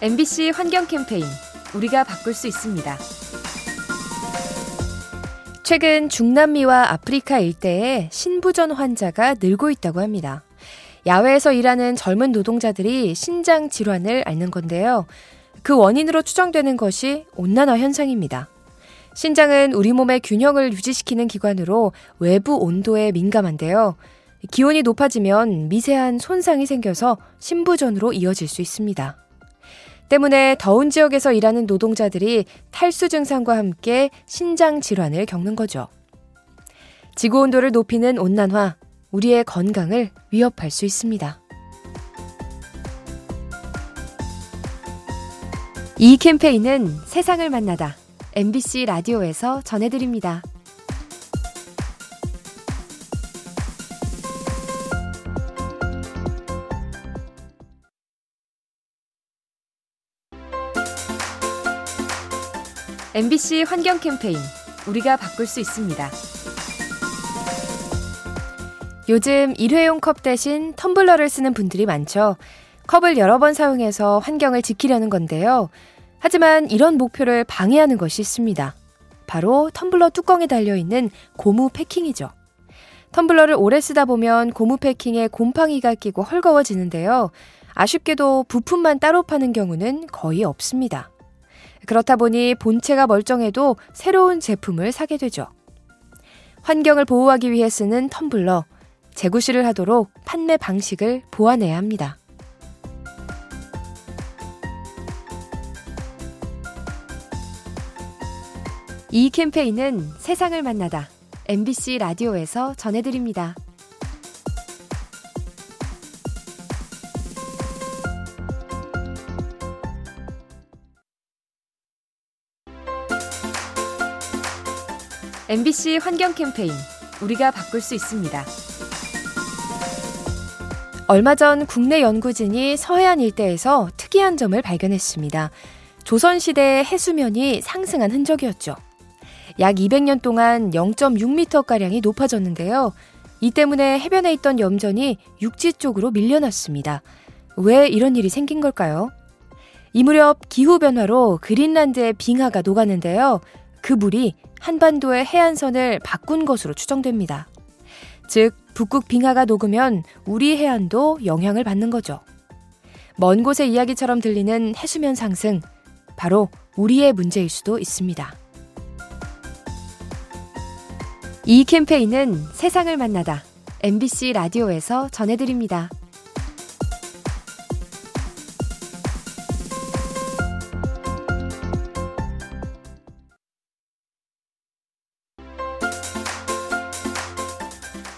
MBC 환경 캠페인 우리가 바꿀 수 있습니다. 최근 중남미와 아프리카 일대에 신부전 환자가 늘고 있다고 합니다. 야외에서 일하는 젊은 노동자들이 신장 질환을 앓는 건데요. 그 원인으로 추정되는 것이 온난화 현상입니다. 신장은 우리 몸의 균형을 유지시키는 기관으로 외부 온도에 민감한데요. 기온이 높아지면 미세한 손상이 생겨서 신부전으로 이어질 수 있습니다. 때문에 더운 지역에서 일하는 노동자들이 탈수 증상과 함께 신장 질환을 겪는 거죠. 지구 온도를 높이는 온난화, 우리의 건강을 위협할 수 있습니다. 이 캠페인은 세상을 만나다 MBC 라디오에서 전해드립니다. MBC 환경 캠페인 우리가 바꿀 수 있습니다. 요즘 일회용 컵 대신 텀블러를 쓰는 분들이 많죠. 컵을 여러 번 사용해서 환경을 지키려는 건데요. 하지만 이런 목표를 방해하는 것이 있습니다. 바로 텀블러 뚜껑에 달려있는 고무 패킹이죠. 텀블러를 오래 쓰다 보면 고무 패킹에 곰팡이가 끼고 헐거워지는데요. 아쉽게도 부품만 따로 파는 경우는 거의 없습니다. 그렇다 보니 본체가 멀쩡해도 새로운 제품을 사게 되죠. 환경을 보호하기 위해 쓰는 텀블러, 재구실을 하도록 판매 방식을 보완해야 합니다. 이 캠페인은 세상을 만나다 MBC 라디오에서 전해드립니다. MBC 환경 캠페인 우리가 바꿀 수 있습니다. 얼마 전 국내 연구진이 서해안 일대에서 특이한 점을 발견했습니다. 조선시대의 해수면이 상승한 흔적이었죠. 약 200년 동안 0.6m가량이 높아졌는데요. 이 때문에 해변에 있던 염전이 육지 쪽으로 밀려났습니다. 왜 이런 일이 생긴 걸까요? 이 무렵 기후변화로 그린란드의 빙하가 녹았는데요. 그 물이 한반도의 해안선을 바꾼 것으로 추정됩니다. 즉, 북극 빙하가 녹으면 우리 해안도 영향을 받는 거죠. 먼 곳의 이야기처럼 들리는 해수면 상승, 바로 우리의 문제일 수도 있습니다. 이 캠페인은 세상을 만나다 MBC 라디오에서 전해드립니다.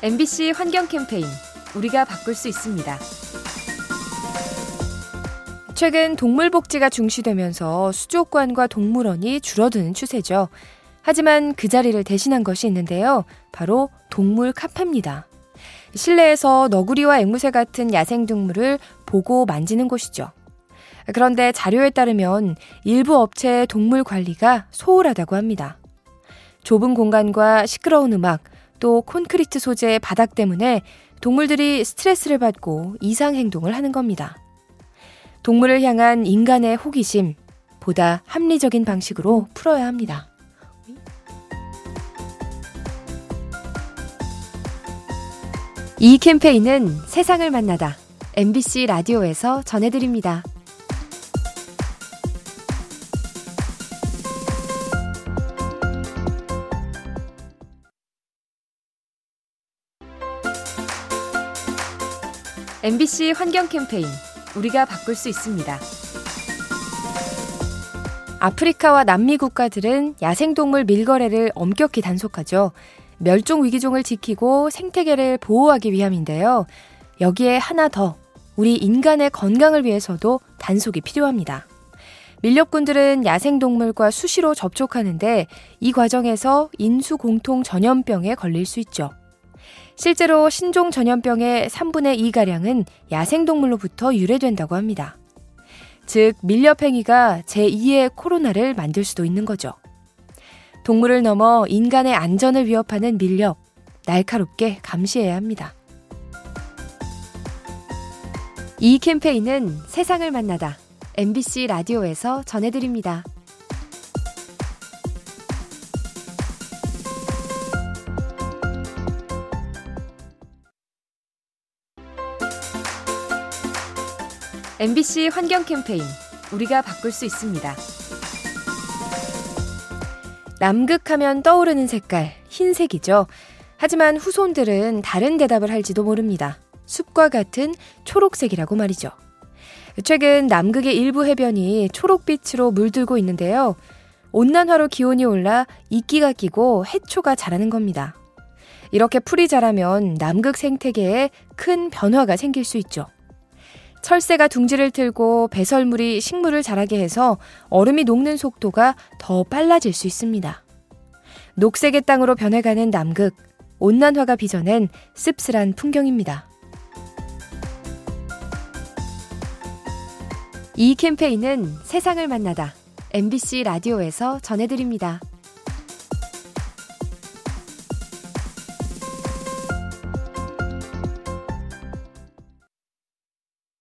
MBC 환경 캠페인 우리가 바꿀 수 있습니다. 최근 동물 복지가 중시되면서 수족관과 동물원이 줄어드는 추세죠. 하지만 그 자리를 대신한 것이 있는데요. 바로 동물 카페입니다. 실내에서 너구리와 앵무새 같은 야생동물을 보고 만지는 곳이죠. 그런데 자료에 따르면 일부 업체의 동물 관리가 소홀하다고 합니다. 좁은 공간과 시끄러운 음악, 또 콘크리트 소재의 바닥 때문에 동물들이 스트레스를 받고 이상 행동을 하는 겁니다. 동물을 향한 인간의 호기심, 보다 합리적인 방식으로 풀어야 합니다. 이 캠페인은 세상을 만나다 MBC 라디오에서 전해드립니다. MBC 환경 캠페인 우리가 바꿀 수 있습니다. 아프리카와 남미 국가들은 야생동물 밀거래를 엄격히 단속하죠. 멸종 위기종을 지키고 생태계를 보호하기 위함인데요. 여기에 하나 더 우리 인간의 건강을 위해서도 단속이 필요합니다. 밀렵꾼들은 야생동물과 수시로 접촉하는데 이 과정에서 인수공통 전염병에 걸릴 수 있죠. 실제로 신종 전염병의 3분의 2가량은 야생동물로부터 유래된다고 합니다. 즉, 밀렵행위가 제2의 코로나를 만들 수도 있는 거죠. 동물을 넘어 인간의 안전을 위협하는 밀렵, 날카롭게 감시해야 합니다. 이 캠페인은 세상을 만나다 MBC 라디오에서 전해드립니다. MBC 환경 캠페인 우리가 바꿀 수 있습니다. 남극하면 떠오르는 색깔 흰색이죠. 하지만 후손들은 다른 대답을 할지도 모릅니다. 숲과 같은 초록색이라고 말이죠. 최근 남극의 일부 해변이 초록빛으로 물들고 있는데요. 온난화로 기온이 올라 이끼가 끼고 해초가 자라는 겁니다. 이렇게 풀이 자라면 남극 생태계에 큰 변화가 생길 수 있죠. 철새가 둥지를 틀고 배설물이 식물을 자라게 해서 얼음이 녹는 속도가 더 빨라질 수 있습니다. 녹색의 땅으로 변해가는 남극, 온난화가 빚어낸 씁쓸한 풍경입니다. 이 캠페인은 세상을 만나다 MBC 라디오에서 전해드립니다.